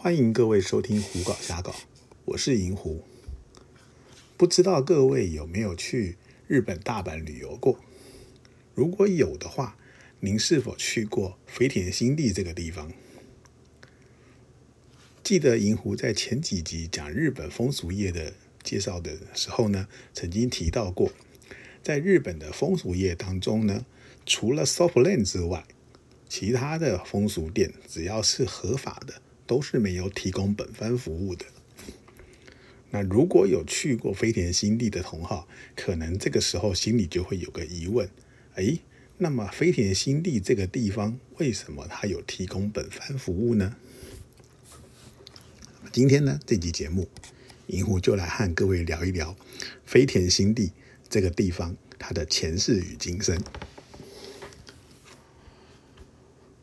欢迎各位收听《胡搞瞎搞》，我是银狐。不知道各位有没有去日本大阪旅游过？如果有的话，您是否去过肥田新地这个地方？记得银狐在前几集讲日本风俗业的介绍的时候呢，曾经提到过，在日本的风俗业当中呢，除了 Softland 之外，其他的风俗店只要是合法的，都是没有提供本番服务的。那如果有去过飞田新地的同好，可能这个时候心里就会有个疑问：诶，那么飞田新地这个地方为什么它有提供本番服务呢？今天呢，这集节目，银狐就来和各位聊一聊飞田新地这个地方它的前世与今生。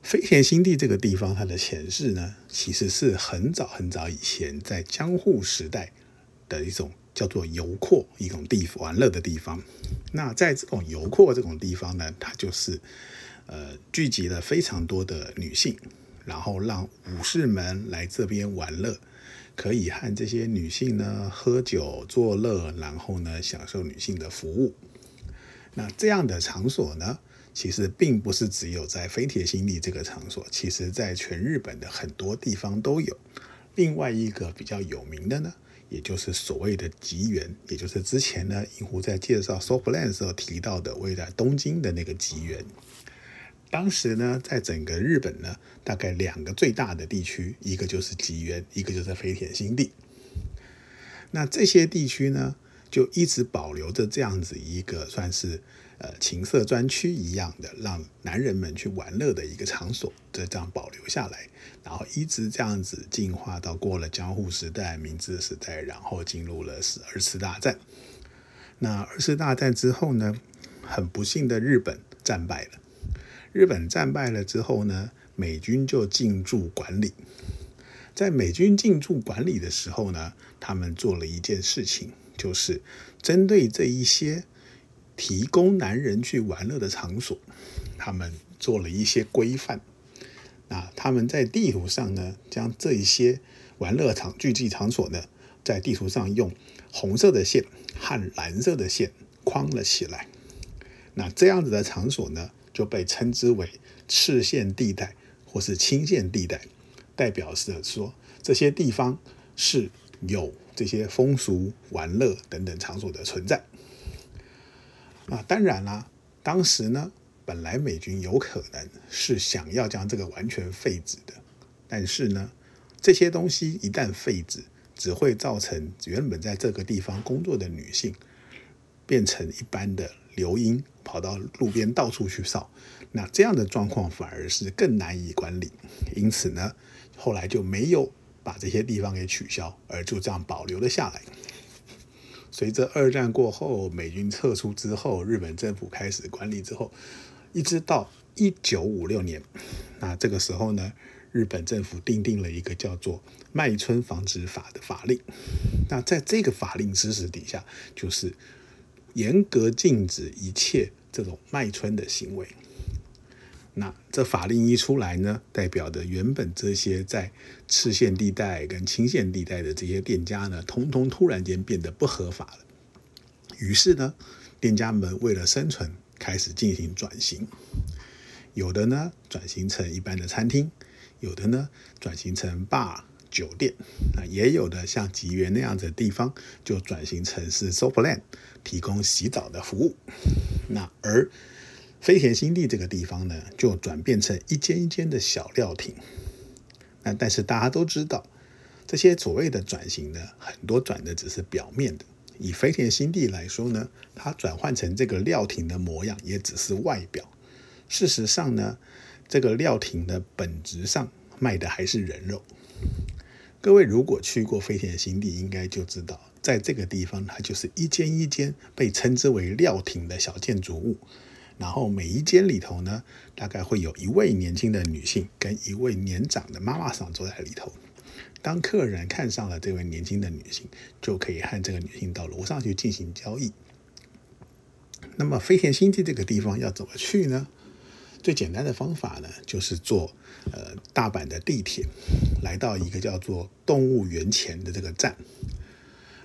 飞田新地这个地方，它的前世呢，其实是很早很早以前在江户时代的一种叫做游廓一种地玩乐的地方。那在这种游廓这种地方呢，它就是呃聚集了非常多的女性，然后让武士们来这边玩乐。可以和这些女性呢喝酒作乐，然后呢享受女性的服务。那这样的场所呢，其实并不是只有在飞铁新地这个场所，其实在全日本的很多地方都有。另外一个比较有名的呢，也就是所谓的吉原，也就是之前呢银狐在介绍 Softland 时候提到的位在东京的那个吉原。当时呢，在整个日本呢，大概两个最大的地区，一个就是吉原，一个就是飞铁新地。那这些地区呢，就一直保留着这样子一个算是呃情色专区一样的，让男人们去玩乐的一个场所，就这样保留下来，然后一直这样子进化到过了江户时代、明治时代，然后进入了是二次大战。那二次大战之后呢，很不幸的日本战败了。日本战败了之后呢，美军就进驻管理。在美军进驻管理的时候呢，他们做了一件事情，就是针对这一些提供男人去玩乐的场所，他们做了一些规范。那他们在地图上呢，将这一些玩乐场聚集场所呢，在地图上用红色的线和蓝色的线框了起来。那这样子的场所呢？就被称之为赤线地带或是青线地带，代表是说这些地方是有这些风俗、玩乐等等场所的存在。啊，当然啦，当时呢，本来美军有可能是想要将这个完全废止的，但是呢，这些东西一旦废止，只会造成原本在这个地方工作的女性变成一般的。流莺跑到路边到处去扫，那这样的状况反而是更难以管理。因此呢，后来就没有把这些地方给取消，而就这样保留了下来。随着二战过后，美军撤出之后，日本政府开始管理之后，一直到一九五六年，那这个时候呢，日本政府订定了一个叫做《麦村防止法》的法令。那在这个法令支持底下，就是。严格禁止一切这种卖春的行为。那这法令一出来呢，代表的原本这些在赤线地带跟青线地带的这些店家呢，通通突然间变得不合法了。于是呢，店家们为了生存，开始进行转型。有的呢，转型成一般的餐厅；有的呢，转型成 bar。酒店，那也有的像吉原那样的地方，就转型成是 Softland 提供洗澡的服务。那而飞田新地这个地方呢，就转变成一间一间的小料亭。那但是大家都知道，这些所谓的转型呢，很多转的只是表面的。以飞田新地来说呢，它转换成这个料亭的模样，也只是外表。事实上呢，这个料亭的本质上卖的还是人肉。各位如果去过飞田新地，应该就知道，在这个地方，它就是一间一间被称之为料亭的小建筑物。然后每一间里头呢，大概会有一位年轻的女性跟一位年长的妈妈桑坐在里头。当客人看上了这位年轻的女性，就可以和这个女性到楼上去进行交易。那么飞田新地这个地方要怎么去呢？最简单的方法呢，就是坐呃大阪的地铁，来到一个叫做动物园前的这个站。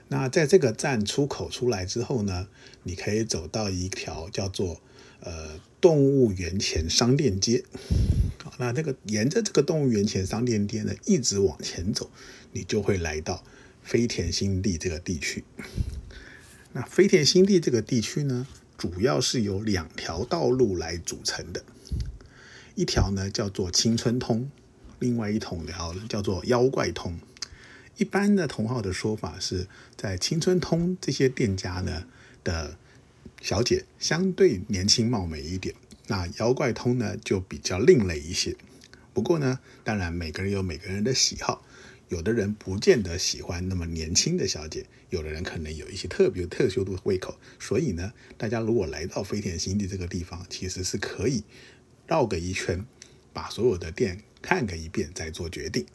那在这个站出口出来之后呢，你可以走到一条叫做呃动物园前商店街。好，那这个沿着这个动物园前商店街呢，一直往前走，你就会来到飞田新地这个地区。那飞田新地这个地区呢，主要是由两条道路来组成的。一条呢叫做青春通，另外一条叫做妖怪通。一般的同号的说法是在青春通这些店家呢的小姐相对年轻貌美一点，那妖怪通呢就比较另类一些。不过呢，当然每个人有每个人的喜好，有的人不见得喜欢那么年轻的小姐，有的人可能有一些特别特殊的胃口。所以呢，大家如果来到飞田新地这个地方，其实是可以。绕个一圈，把所有的店看个一遍，再做决定。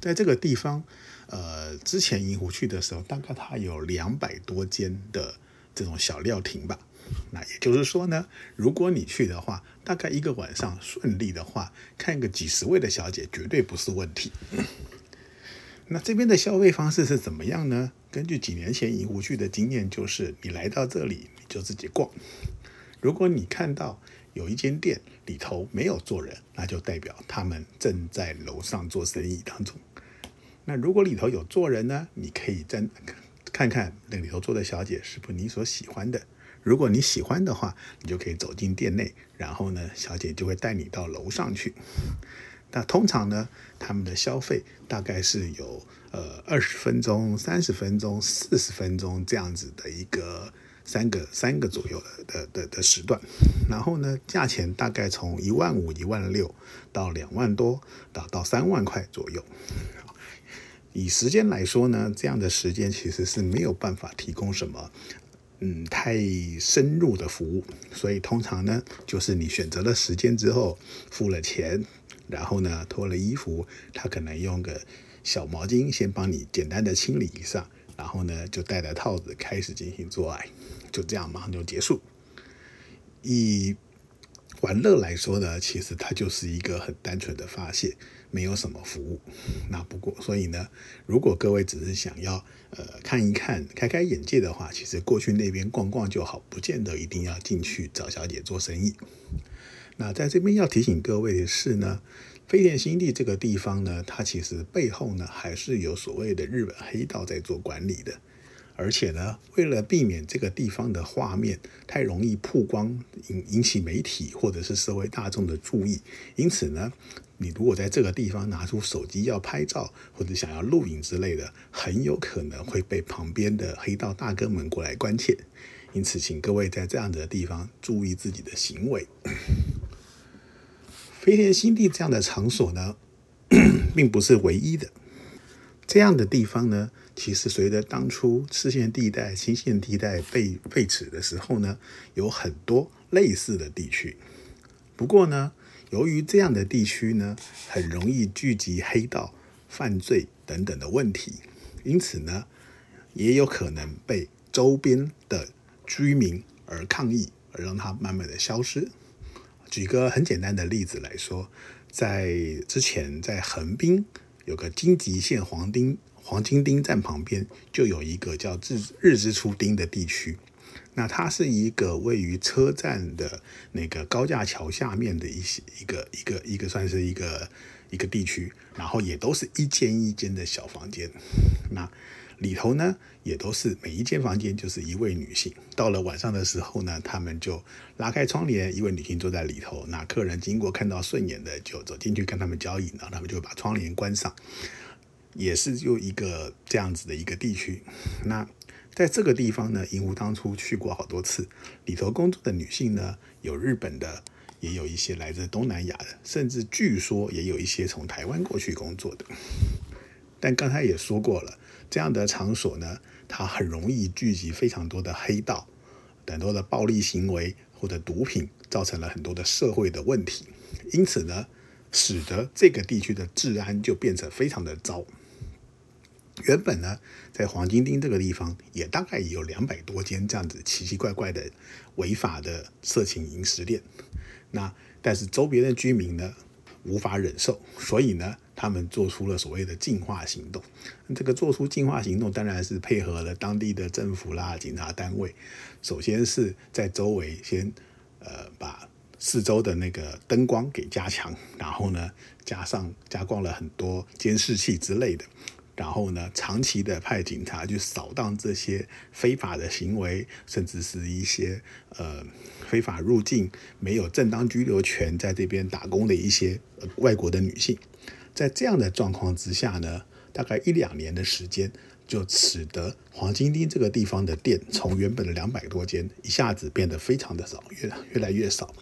在这个地方，呃，之前银湖去的时候，大概它有两百多间的这种小料亭吧。那也就是说呢，如果你去的话，大概一个晚上顺利的话，看个几十位的小姐绝对不是问题。那这边的消费方式是怎么样呢？根据几年前银湖去的经验，就是你来到这里，你就自己逛。如果你看到有一间店里头没有坐人，那就代表他们正在楼上做生意当中。那如果里头有坐人呢？你可以在看看那里头坐的小姐是不是你所喜欢的。如果你喜欢的话，你就可以走进店内，然后呢，小姐就会带你到楼上去。那通常呢，他们的消费大概是有呃二十分钟、三十分钟、四十分钟这样子的一个。三个三个左右的的的的时段，然后呢，价钱大概从一万五、一万六到两万多，到到三万块左右。以时间来说呢，这样的时间其实是没有办法提供什么嗯太深入的服务，所以通常呢，就是你选择了时间之后，付了钱，然后呢脱了衣服，他可能用个小毛巾先帮你简单的清理一下。然后呢，就戴着套子开始进行做爱，就这样马上就结束。以玩乐来说呢，其实它就是一个很单纯的发泄，没有什么服务。那不过，所以呢，如果各位只是想要呃看一看、开开眼界的话，其实过去那边逛逛就好，不见得一定要进去找小姐做生意。那在这边要提醒各位的是呢。飞田新地这个地方呢，它其实背后呢还是有所谓的日本黑道在做管理的，而且呢，为了避免这个地方的画面太容易曝光，引引起媒体或者是社会大众的注意，因此呢，你如果在这个地方拿出手机要拍照或者想要录影之类的，很有可能会被旁边的黑道大哥们过来关切，因此，请各位在这样的地方注意自己的行为。飞田新地这样的场所呢，并不是唯一的。这样的地方呢，其实随着当初赤线地带、新线地带被废止的时候呢，有很多类似的地区。不过呢，由于这样的地区呢，很容易聚集黑道、犯罪等等的问题，因此呢，也有可能被周边的居民而抗议，而让它慢慢的消失。举个很简单的例子来说，在之前在横滨有个京吉线黄丁黄金町站旁边，就有一个叫日日之出町的地区。那它是一个位于车站的那个高架桥下面的一些一个一个一个算是一个一个地区，然后也都是一间一间的小房间。那里头呢，也都是每一间房间就是一位女性。到了晚上的时候呢，他们就拉开窗帘，一位女性坐在里头。那客人经过看到顺眼的，就走进去跟他们交易，然后他们就把窗帘关上。也是就一个这样子的一个地区。那在这个地方呢，银湖当初去过好多次。里头工作的女性呢，有日本的，也有一些来自东南亚的，甚至据说也有一些从台湾过去工作的。但刚才也说过了。这样的场所呢，它很容易聚集非常多的黑道，很多的暴力行为或者毒品，造成了很多的社会的问题。因此呢，使得这个地区的治安就变成非常的糟。原本呢，在黄金町这个地方，也大概有两百多间这样子奇奇怪怪的违法的色情饮食店。那但是周边的居民呢无法忍受，所以呢，他们做出了所谓的净化行动。这个做出净化行动，当然是配合了当地的政府啦、警察单位。首先是在周围先呃把四周的那个灯光给加强，然后呢加上加挂了很多监视器之类的。然后呢，长期的派警察去扫荡这些非法的行为，甚至是一些呃非法入境、没有正当居留权在这边打工的一些外国的女性。在这样的状况之下呢，大概一两年的时间，就使得黄金町这个地方的店从原本的两百多间，一下子变得非常的少，越越来越少。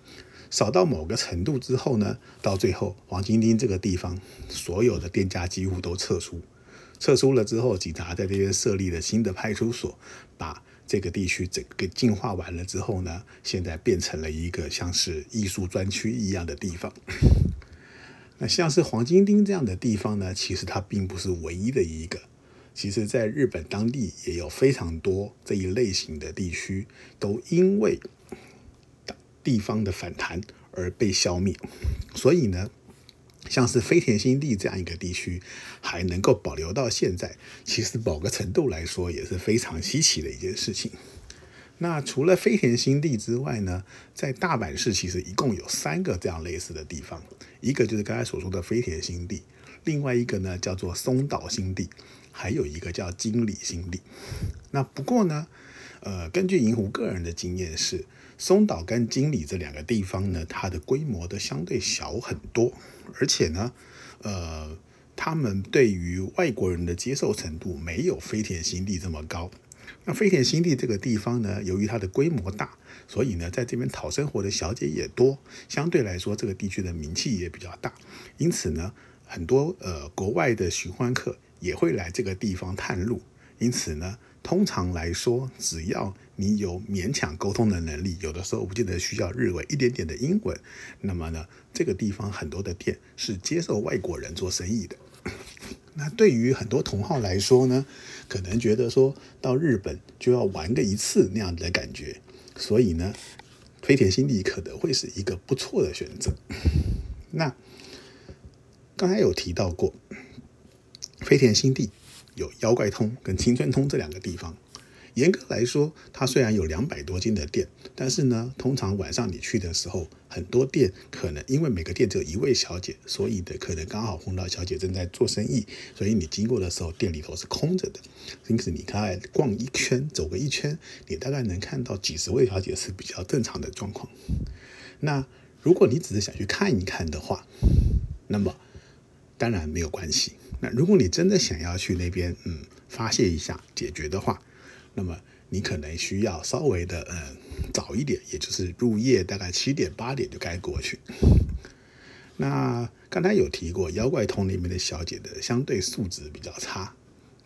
少到某个程度之后呢，到最后黄金町这个地方所有的店家几乎都撤出。撤出了之后，警察在这边设立了新的派出所，把这个地区整个净化完了之后呢，现在变成了一个像是艺术专区一样的地方。那像是黄金町这样的地方呢，其实它并不是唯一的一个。其实，在日本当地也有非常多这一类型的地区，都因为地方的反弹而被消灭。所以呢。像是飞田新地这样一个地区，还能够保留到现在，其实某个程度来说也是非常稀奇的一件事情。那除了飞田新地之外呢，在大阪市其实一共有三个这样类似的地方，一个就是刚才所说的飞田新地，另外一个呢叫做松岛新地，还有一个叫金里新地。那不过呢，呃，根据银湖个人的经验是。松岛跟金里这两个地方呢，它的规模都相对小很多，而且呢，呃，他们对于外国人的接受程度没有飞田新地这么高。那飞田新地这个地方呢，由于它的规模大，所以呢，在这边讨生活的小姐也多，相对来说这个地区的名气也比较大，因此呢，很多呃国外的寻欢客也会来这个地方探路，因此呢。通常来说，只要你有勉强沟通的能力，有的时候不见得需要日文，一点点的英文，那么呢，这个地方很多的店是接受外国人做生意的。那对于很多同好来说呢，可能觉得说到日本就要玩个一次那样的感觉，所以呢，飞田新地可能会是一个不错的选择。那刚才有提到过飞田新地。有妖怪通跟青春通这两个地方，严格来说，它虽然有两百多间的店，但是呢，通常晚上你去的时候，很多店可能因为每个店只有一位小姐，所以的可能刚好碰到小姐正在做生意，所以你经过的时候，店里头是空着的。因此，你大概逛一圈，走个一圈，你大概能看到几十位小姐是比较正常的状况。那如果你只是想去看一看的话，那么当然没有关系。那如果你真的想要去那边，嗯，发泄一下、解决的话，那么你可能需要稍微的，嗯，早一点，也就是入夜大概七点八点就该过去。那刚才有提过，妖怪通里面的小姐的相对素质比较差，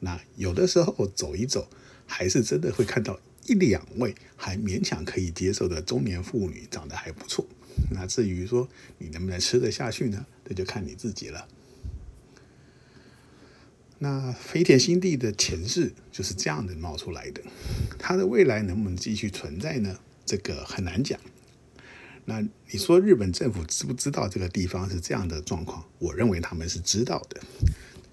那有的时候走一走，还是真的会看到一两位还勉强可以接受的中年妇女，长得还不错。那至于说你能不能吃得下去呢？这就看你自己了。那飞田新地的前世就是这样的冒出来的，它的未来能不能继续存在呢？这个很难讲。那你说日本政府知不知道这个地方是这样的状况？我认为他们是知道的。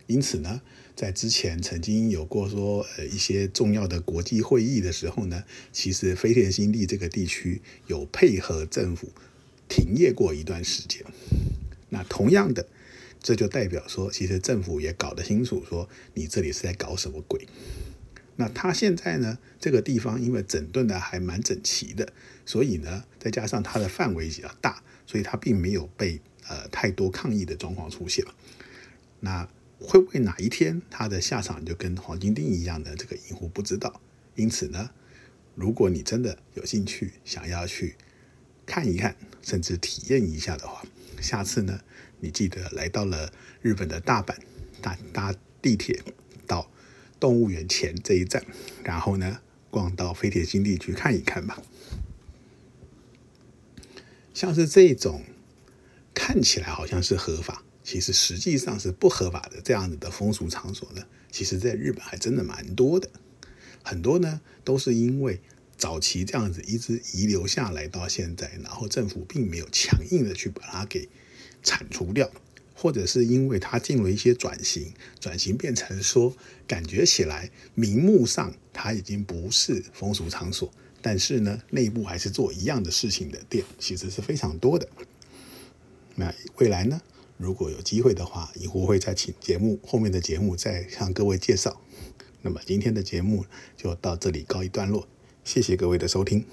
因此呢，在之前曾经有过说，呃，一些重要的国际会议的时候呢，其实飞田新地这个地区有配合政府停业过一段时间。那同样的。这就代表说，其实政府也搞得清楚，说你这里是在搞什么鬼。那他现在呢，这个地方因为整顿的还蛮整齐的，所以呢，再加上它的范围比较大，所以它并没有被呃太多抗议的状况出现。那会不会哪一天它的下场就跟黄金钉一样的？这个银湖不知道。因此呢，如果你真的有兴趣想要去看一看，甚至体验一下的话，下次呢？你记得来到了日本的大阪，搭搭地铁到动物园前这一站，然后呢逛到飞铁新地去看一看吧。像是这种看起来好像是合法，其实实际上是不合法的这样子的风俗场所呢，其实在日本还真的蛮多的。很多呢都是因为早期这样子一直遗留下来到现在，然后政府并没有强硬的去把它给铲除掉，或者是因为它进入一些转型，转型变成说感觉起来名目上它已经不是风俗场所，但是呢内部还是做一样的事情的店，其实是非常多的。那未来呢，如果有机会的话，以后会再请节目后面的节目再向各位介绍。那么今天的节目就到这里告一段落。谢谢各位的收听。